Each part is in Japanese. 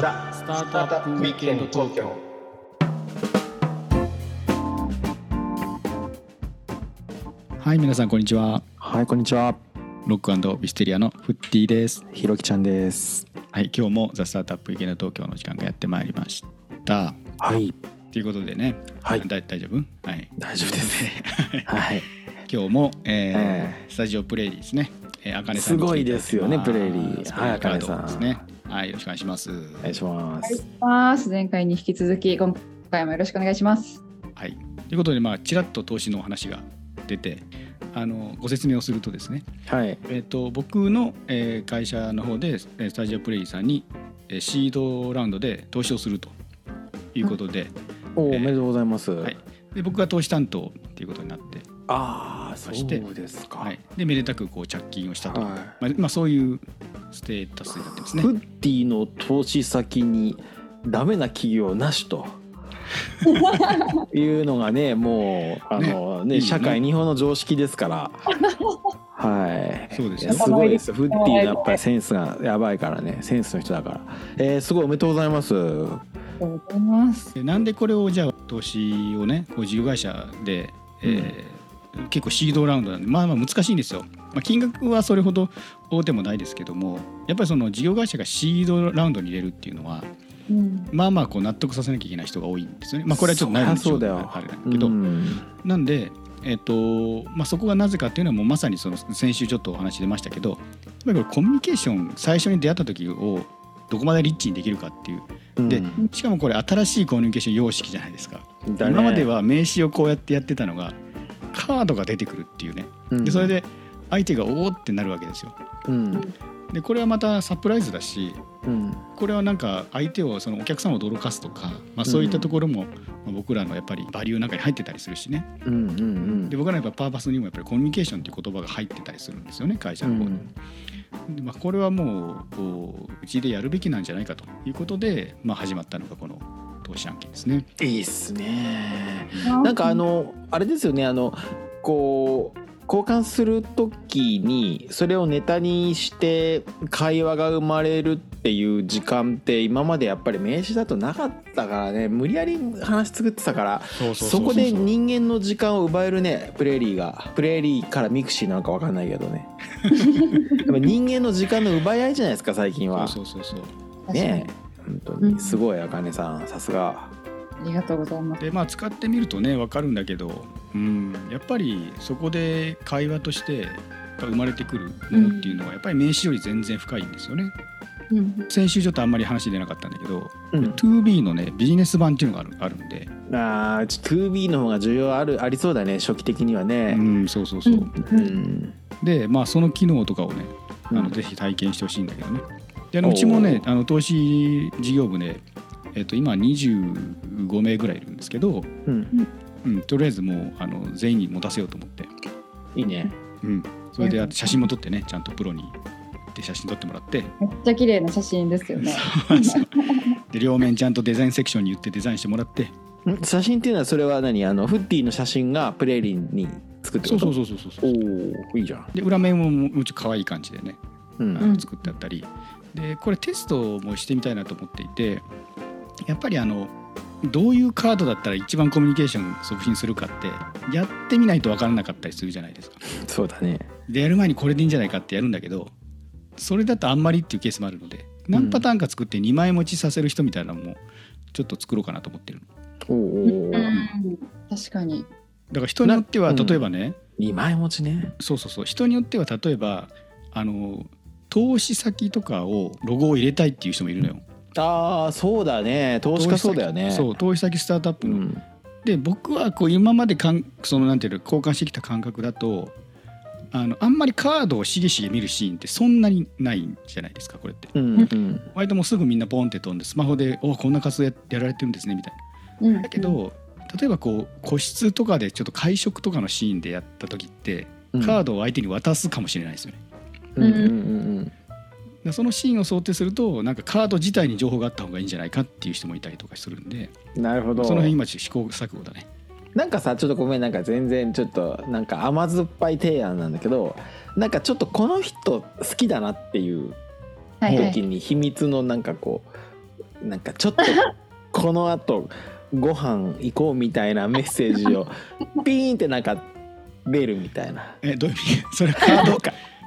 ザ・スタートアップウィークエンド東京はい皆さんこんにちは。はいこんにちは。ロックウィステリアのフッティです。ひろきちゃんです。はい今日もザ・スタートアップウィークエンド東京の時間がやってまいりました。はい。ということでね。はい。だ大丈夫？はい。大丈夫です。はい。今日も、えーえスタジオプレイリーですね。えーあかねさすんに来ごいですよねプレイリー。はいあかね。茜さんですねはいよろしくお願いします。お願いします。ます。前回に引き続き、今回もよろしくお願いします。はい。ということでまあちらっと投資のお話が出てあのご説明をするとですねはい。えー、と僕の、えー会社の方でえースタジオプレイさんに、えーシードラウンドで投資をするということで,、おおえーめでとうございます。はい。で僕が投資担当っていうことになって、ああそましてうですか。はい、でめでたくこう着金をしたと、はまあまあ、そういうステータスになってますね。フッティの投資先にダメな企業なしと。いうのがねもうあのね。いいね。社会日本の常識ですから。はい。そうですよ。いやすごいですフッティのやっぱりセンスがやばいからね。センスの人だから。えー、すごいおめでとうございます。ありがとうございます。でなんでこれをじゃあ投資をねこう事業会社で、えー結構シードラウンドなんでまあまあ難しいんですよ、まあ、金額はそれほど大手もないですけどもやっぱりその事業会社がシードラウンドに入れるっていうのはうん、まあまあこう納得させなきゃいけない人が多いんですよね。まあこれはちょっとないんそうだよ。あれだけど、うん。なんでえっ、とまあそこがなぜかっていうのはもうまさにその先週ちょっとお話出ましたけどやっぱりこれコミュニケーション最初に出会った時をどこまでリッチにできるかっていう。でうん。しかもこれ新しいコミュニケーション様式じゃないですか。だね。今までは名刺をこうやってやってたのがカードが出てくるっていうね。うん。でそれで相手がおおってなるわけですよ。うん。でこれはまたサプライズだしうん。これはなんか相手をそのお客さんを驚かすとか、まあ、そういったところも、まあ僕らのやっぱりバリューの中に入ってたりするしね。うんうんうん。で僕らのやっぱパーパスにもやっぱりコミュニケーションっていう言葉が入ってたりするんですよね会社の方に。でまあ、これはもうこううちでやるべきなんじゃないかということで、まあ、始まったのがこの投資案件ですね。いいっすね。なんかあのあれですよねあのこう交換する時にそれをネタにして会話が生まれるっていう時間って今までやっぱり名刺だとなかったからね。無理やり話作ってたからそこで人間の時間を奪えるねプレーリーがプレーリーから MIXI なのか分かんないけどね。やっぱ人間の時間の奪い合いじゃないですか最近は。そうそうそうそう。確かに。ね本当に。すごいあかねさん。さすがありがとうございます。でまあ使ってみるとね分かるんだけど、うん、やっぱりそこで会話としてが生まれてくるものっていうのはやっぱり名刺より全然深いんですよね。うん、先週ちょっとあんまり話出なかったんだけど、うん。2B のねビジネス版っていうのがあるあるんで、あーちょ 2B の方が需要あるありそうだね初期的にはうねん、そうそうそう。うんうん。でまあその機能とかをねあうん。のぜひ体験してほしいんだけどね。であのうちもねあの投資事業部で、えっと今25名ぐらいいるんですけど、うん。うん、とりあえずもうあの全員に持たせようと思って、いいね。うん、それで写真も撮ってねちゃんとプロに行って写真撮ってもらって。めっちゃ綺麗な写真ですよね。で両面ちゃんとデザインセクションに言ってデザインしてもらって。ん。写真っていうのはそれは何？あのフッティの写真がプレーリーに作ってそうそうそうそうそうおそう。おいいじゃん。で裏面ももうちょっと可愛い感じでねうん。作ってあったり、でこれテストもしてみたいなと思っていてやっぱりあのどういうカードだったら一番コミュニケーション促進するかってやってみないと分からなかったりするじゃないですか。そうだね。でやる前にこれでいいんじゃないかってやるんだけどそれだとあんまりっていうケースもあるので何パターンか作って2枚持ちさせる人みたいなのもちょっと作ろうかなと思ってるの。おおうん。確かに。だから人によっては例えばね、二枚持ちね。そうそうそう。人によっては例えばあの投資先とかをロゴを入れたいっていう人もいるのよ。ああそうだね。投資家そうだよね。そう投資先スタートアップの、うん。で僕はこう今までかんそのなんていうの交換してきた感覚だとあのあんまりカードをしげしげ見るシーンってそんなにないんじゃないですかこれって。うんうん。割ともうすぐみんなポンって飛んでスマホで「おこんな活動ややられてるんですね」みたいうん。なだけど、例えばこう個室とかでちょっと会食とかのシーンでやった時ってカードを相手に渡すかもしれないですよね、うんうんうん。でそのシーンを想定するとなんかカード自体に情報があった方がいいんじゃないかっていう人もいたりとかするんでうんなるほど。その辺今ちょっと試行錯誤だね。なんかさちょっとごめんなんか全然ちょっとなんか甘酸っぱい提案なんだけどなんかちょっとこの人好きだなっていう時に秘密のなんかこうなんかちょっと このあとご飯行こうみたいなメッセージを ピーンってなんか出るみたいな。えどういう意味？それカード？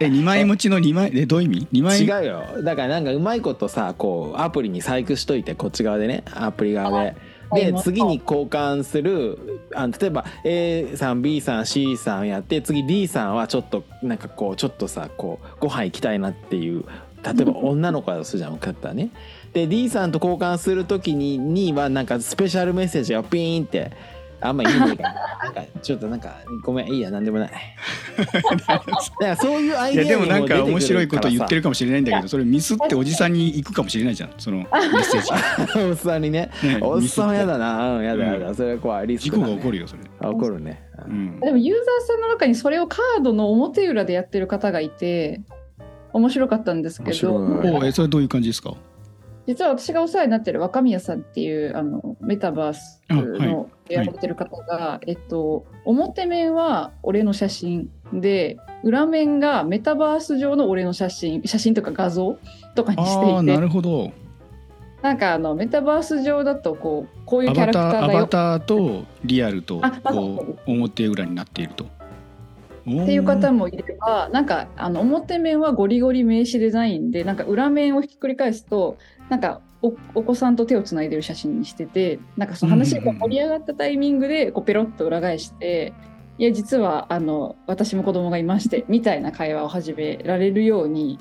え2枚持ちの2枚えどういう意味？2枚？違うよだからなんかうまいことさこうアプリに細工しといてこっち側でねアプリ側で。ではい次に交換するあの例えば A さん B さん C さんやって次 D さんはちょっとなんかこうちょっとさこうご飯行きたいなっていう例えば 女の子だとするじゃん受かったらね。で D さんと交換する時ににはなんかスペシャルメッセージがピーンってあんまいからなんかちょっとなんかごめんいいやなんでもない。だからそういうアイいデアやでもなんか面白いこと言ってるるかもしれないんだけどそれミスっておじさんに行くかもしれないじゃん。その メッセージ。おっさんにね。ねおっさんはやだミな。うんやだやだ。それは怖いリスクだ、ね、て事故が起こるよそれ、あ起こるね。うん。でもユーザーさんの中にそれをカードの表裏でやってる方がいて面白かったんで面すけど。おえそれどういう感じですか？実は私がお世話になってる若宮さんっていうあのメタバースのやられてる方が、えっと、表面は俺の写真で裏面がメタバース上の俺の写真写真とか画像とかにしていて。るほど。なんかあのメタバース上だとこうこういうアキャラクタバターアバターとリアルとあこう表裏になっているとていう方ももいればなんかあの表面はゴリゴリ名刺デザインでなんか裏面をひっくり返すとなんかおお子さんと手をつないでる写真にしててなんかその話が盛り上がったタイミングでこうペロッと裏返していや実はあの私も子供がいましてみたいな会話を始められるように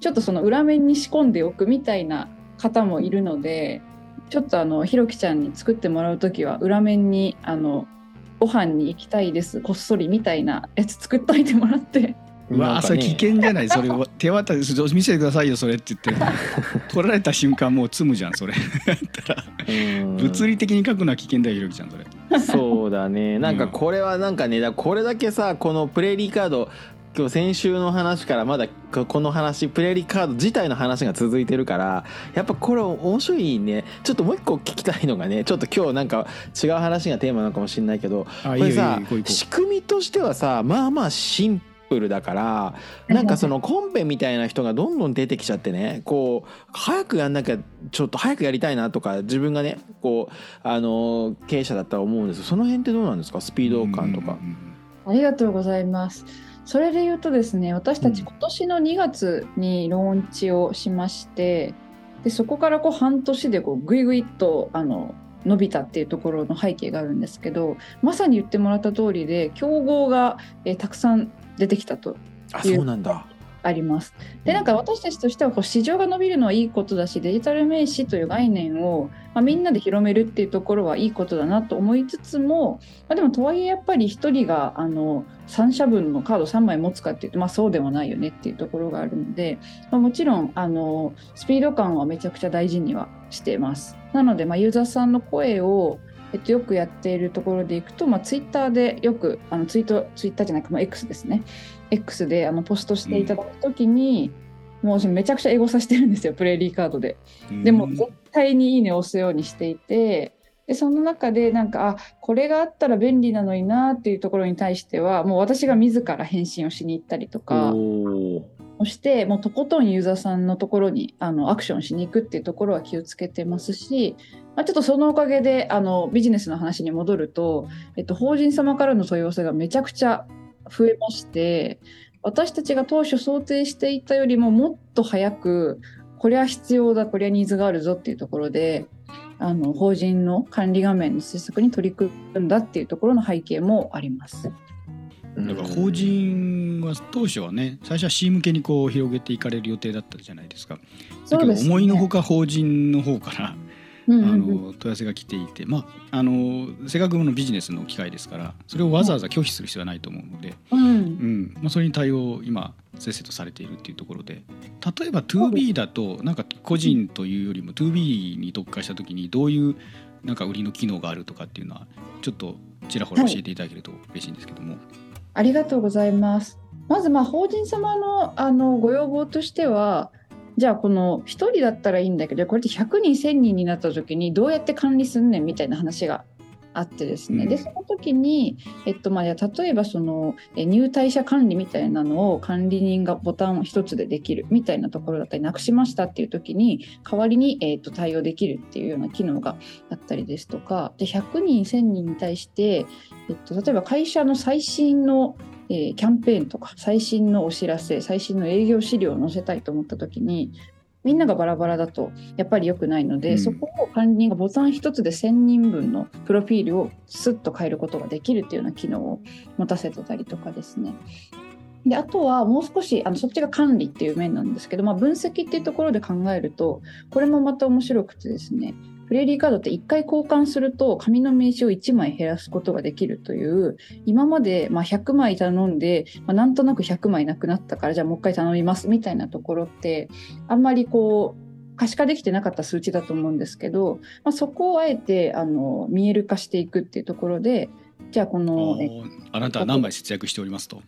ちょっとその裏面に仕込んでおくみたいな方もいるのでちょっとあのひろきちゃんに作ってもらう時は裏面にあのご飯に行きたいですこっそりみたいなやつ作っといてもらって。うわーそれ危険じゃないそれを手渡し見せてくださいよそれって言って。取られた瞬間もう積むじゃんそれ。やったら物理的に書くのは危険だよひろきちゃんそれ。そうだね。なんかこれはなんかねだこれだけさこのプレーリーカード今日先週の話からまだここの話プレーリーカード自体の話が続いてるからやっぱこれ面白いね。ちょっともう一個聞きたいのがねちょっと今日なんか違う話がテーマなのかもしれないけどこれさ仕組みとしてはさまあまあシンプルだからなんかそのコンペみたいな人がどんどん出てきちゃってねこう早くやんなきゃちょっと早くやりたいなとか自分がねこうあの経営者だったら思うんです。よその辺ってどうなんですか？スピうード感とか。ありがとうございます。それで言うとですね、私たちうん今年の2月にローンチをしまして、でそこからこう半年でこうぐいぐいっとあの伸びたっていうところの背景があるんですけど、まさに言ってもらった通りで競合が、えーたくさん出てきたとあそうなんだ。あります。でなんか私たちとしてはこう市場が伸びるのはいいことだしデジタル名刺という概念を、まあ、みんなで広めるっていうところはいいことだなと思いつつも、まあ、でもとはいえやっぱり1人があの3社分のカード3枚持つかっていうと、まあ、そうでもないよねっていうところがあるので、まあ、もちろんあのスピード感はめちゃくちゃ大事にはしています。なので、まあ、ユーザーさんの声をえっと、よくやっているところでいくと、まあ、ツイッターでよくあのツイートツイッターじゃないか、まあ、X ですね。X であのポストしていただくときに、もうめちゃくちゃ英語させてるんですよプレイリーカードで。うん。でも絶対にいいねを押すようにしていてでその中でなんかあこれがあったら便利なのになっていうところに対してはもう私が自ら返信をしに行ったりとか。おをしてもうとことんユーザーさんのところにあのアクションしに行くっていうところは気をつけてますし、まあ、ちょっとそのおかげであのビジネスの話に戻ると、えっと、法人様からの問い合わせがめちゃくちゃ増えまして私たちが当初想定していたよりももっと早くこれは必要だこれはニーズがあるぞっていうところであの法人の管理画面の施策に取り組んだっていうところの背景もあります。だから法人は当初はね最初は C 向けにこう広げていかれる予定だったじゃないですか。だけど思いのほか法人の方からうんあの問い合わせが来ていてまああのせっかくのビジネスの機会ですからそれをわざわざ拒否する必要はないと思うので、うん。うん。まあ、それに対応今せっせとされているっていうところで例えば 2B だとなんか個人というよりも 2B に特化した時にどういうなんか売りの機能があるとかっていうのはちょっとちらほら教えていただけると嬉しいんですけども。ありがとうございます。まずまあ法人様のあのご要望としてはじゃあこの1人だったらいいんだけどこれって100人1000人になった時にどうやって管理すんねんみたいな話がああってですね、うん。でその時に、えっとまあ、例えばそのえ入退者管理みたいなのを管理人がボタンを一つでできるみたいなところだったりなくしましたっていう時に代わりに、えっと対応できるっていうような機能があったりですとかで100人1000人に対して、えっと、例えば会社の最新のえーキャンペーンとか最新のお知らせ最新の営業資料を載せたいと思った時にみんながバラバラだとやっぱり良くないので、うんそこを管理人がボタン一つで1000人分のプロフィールをスッと変えることができるっていうような機能を持たせてたりとかですね。であとはもう少しあのそっちが管理っていう面なんですけど、まあ、分析っていうところで考えるとこれもまた面白くてですねプレーリーカードって1回交換すると紙の名刺を1枚減らすことができるという今までまあ100枚頼んで、まあ、なんとなく100枚なくなったからじゃあもう一回頼みますみたいなところってあんまりこう可視化できてなかった数値だと思うんですけど、まあ、そこをあえてあの見える化していくっていうところでじゃあこのあなたは何枚節約しておりますと？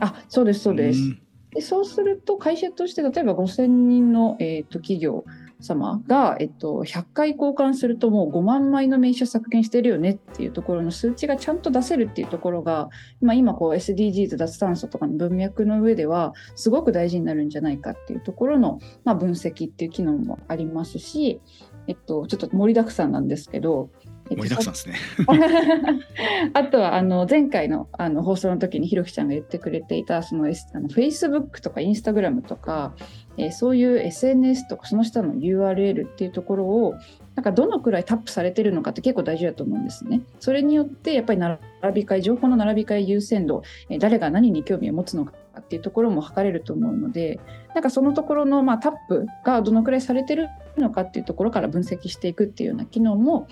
あそうですそうです。んでそうすると会社として例えば5000人の、えー、と企業様が、えっと、100回交換するともう5万枚の名刺を削減してるよねっていうところの数値がちゃんと出せるっていうところが、まあ、今こう SDGs 脱炭素とかの文脈の上ではすごく大事になるんじゃないかっていうところの、まあ、分析っていう機能もありますし、えっと、ちょっと盛りだくさんなんですけど、盛りだくさんですね。あとはあの前回のあの放送の時にひろきちゃんが言ってくれていたその S あの Facebook とか Instagram とか、えーそういう SNS とかその下の URL っていうところをなんかどのくらいタップされてるのかって結構大事だと思うんですね。それによってやっぱり並び替え情報の並び替え優先度、えー誰が何に興味を持つのかっていうところも測れると思うのでなんかそのところの、まあ、タップがどのくらいされてるのかっていうところから分析していくっていうような機能も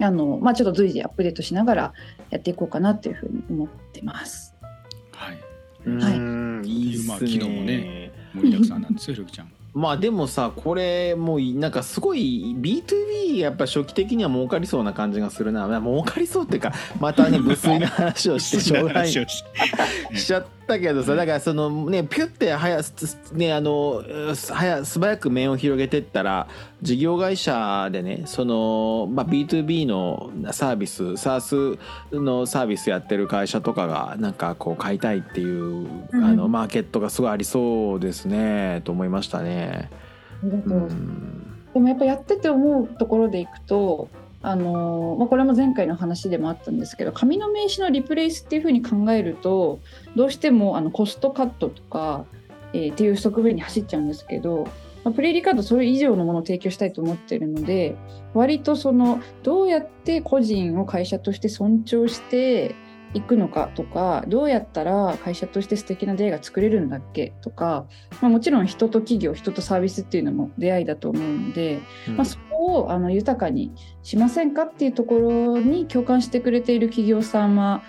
あの、まあ、ちょっと随時アップデートしながらやっていこうかなというふうに思ってます。はい。はいうんいいっすねまあ昨日もね盛りだくさんなんですよ、ひろきちゃん。まあでもさこれもうなんかすごい B2B やっぱ初期的には儲かりそうな感じがするな。まあ儲かりそうっていうか またね無粋な話をしてしょうがない。しちゃったけどさだからそのねピュって早すねあのう早素早く面を広げてったら事業会社でねその、まあ、B2B のサービス SaaS のサービスやってる会社とかがなんかこう買い。たい。ってい。う、うんあのマーケットがすごい。ありそうですねと思い。ましたね。ありがとううございますん。でもやっぱやってて思うところでいくと、あのまあ、これも前回の話でもあったんですけど紙の名刺のリプレイスっていうふうに考えるとどうしてもあのコストカットとか、えーっていう側面に走っちゃうんですけど、まあ、プレイリーカードそれ以上のものを提供したいと思ってるので割とそのどうやって個人を会社として尊重していくのかとかどうやったら会社として素敵な出会いが作れるんだっけとか、まあ、もちろん人と企業人とサービスっていうのも出会いだと思うので、まあ、そこをあの豊かにしませんかっていうところに共感してくれている企業様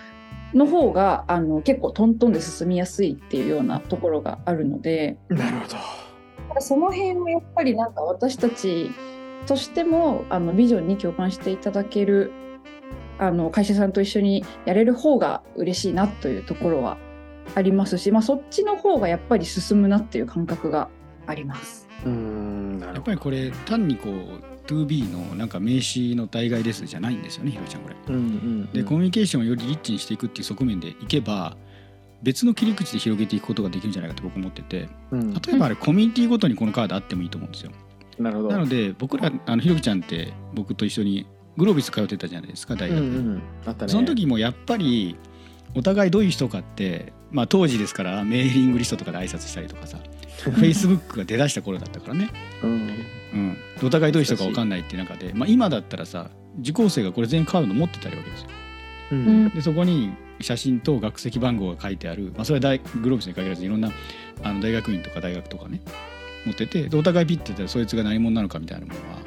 の方があの結構トントンで進みやすいっていうようなところがあるのでなるほど。その辺をやっぱりなんか私たちとしてもあのビジョンに共感していただけるあの会社さんと一緒にやれる方が嬉しいなというところはありますし、まあ、そっちの方がやっぱり進むなっていう感覚があります。うんなるほやっぱりこれ単にこう 2B のなんか名刺の代替ですじゃないんですよねひろきちゃんこれ。ど。うんうんでコミュニケーションをよりリッチにしていくっていう側面でいけば別の切り口で広げていくことができるんじゃないかと僕思っててうん例えばあれコミュニティごとにこのカードあってもいいと思うんですよ。なるほど。なので僕らあのひろきちゃんって僕と一緒にグロービス通ってたじゃないですか大学、うんうんあったね。その時もやっぱりお互いどういう人かって、まあ、当時ですからメーリングリストとかで挨拶したりとかさフェイスブックが出だした頃だったからね、うん。うん、お互いどういう人か分かんないっていう中で、まあ、今だったらさ受講生がこれ全員カード持ってたりわけですよ。ううん。んでそこに写真と学籍番号が書いてある、まあ、それは大グロービスに限らずいろんなあの大学院とか大学とかね持っててでお互いピッてたらそいつが何者なのかみたいなものは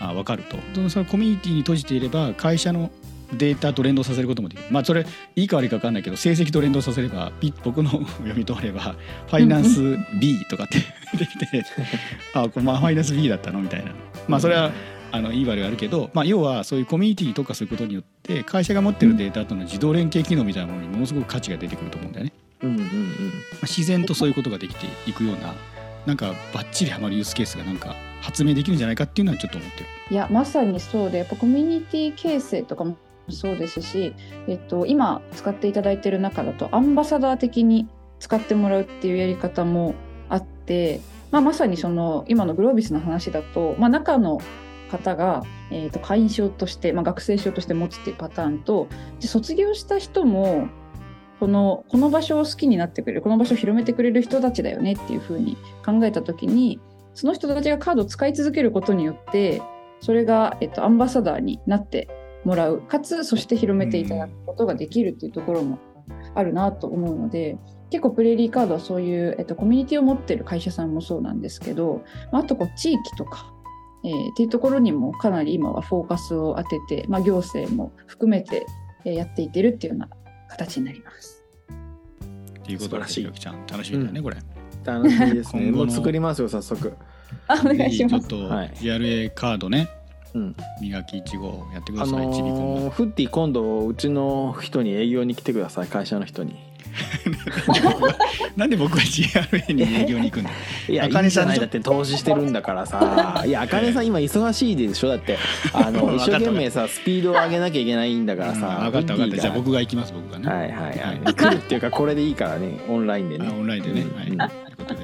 あ分かると。でそのコミュニティに閉じていれば会社のデータと連動させることもできる。まあそれいいか悪いか分かんないけど成績と連動させればピッ僕の 読み取ればファイナンス B とかって できてあこれまあファイナンス B だったの？みたいな。まあそれはあのいい悪いあるけど、まあ、要はそういうコミュニティに特化することによって会社が持ってるデータとの自動連携機能みたいなものにものすごく価値が出てくると思うんだよね。うんうん。まあ自然とそういうことができていくようななんかバッチリハマるユースケースがなんか発明できるんじゃないかっていうのはちょっと思ってる。いやまさにそうでやっぱコミュニティ形成とかもそうですし、えっと、今使っていただいてる中だとアンバサダー的に使ってもらうっていうやり方もあって、まあ、まさにその今のグロービスの話だと、まあ、中の方が、えー、と会員証として、まあ、学生証として持つっていうパターンとで卒業した人もこのこの場所を好きになってくれるこの場所を広めてくれる人たちだよねっていうふうに考えた時にその人たちがカードを使い続けることによってそれが、えっと、アンバサダーになってもらう。かつそして広めていただくことができるっていうところもあるなと思うので結構プレーリーカードはそういう、えっと、コミュニティを持ってる会社さんもそうなんですけどまああとこう地域とか、えーっていうところにもかなり今はフォーカスを当てて、まあ、行政も含めてえーやっていってるっていうような形になります。っていうことで素晴らしい。ひろきちゃん楽しみだね、これ。楽しみですね。今後のもう作りますよ早速あお願いします。ぜひちょっとはい。JRA カードね。うん。磨き1号やってくだあさい、ちびくんのーもフッティ今度うちの人に営業に来てください会社の人に。なんで僕は JRA に営業に行くんだ いやあかねさんいいじゃないだって投資してるんだからさ。いやあかねさん 今忙しいでしょ？だってあの一生懸命さスピードを上げなきゃいけないんだからさ分かった分かった。じゃあ僕がが行きます僕がね。はいはいはい。来るっていうかこれでいいからね。オンラインでね。あオンラインでね、うん。はい、うんということで、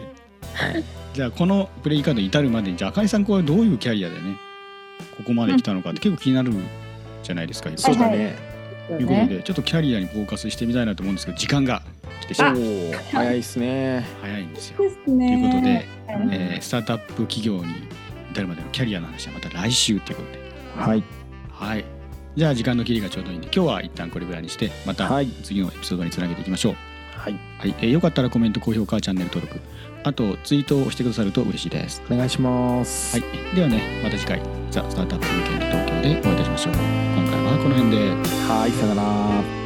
じゃあこのプレイカードに至るまでにじゃああかねさんこれどういうキャリアでねここまで来たのかって結構気になるじゃないですか、そうだね、ということでちょっとキャリアにフォーカスしてみたいなと思うんですけど時間が来てしおまう。お早いっすね。早いんですよ。ということで、ね。えースタートアップ企業に至るまでのキャリアの話はまた来週ということで。はい。はい。じゃあ時間の切りがちょうどいいんで今日は一旦これぐらいにしてまたはい。次のエピソードにつなげていきましょう。はい。はい、えーよかったらコメント高評価チャンネル登録あとツイートをしてくださると嬉しいです。お願いしますはい、ではねまた次回ザ・スタートアップウィーケンド東京でお会いいたしましょう。今回はこの辺ではいさよなら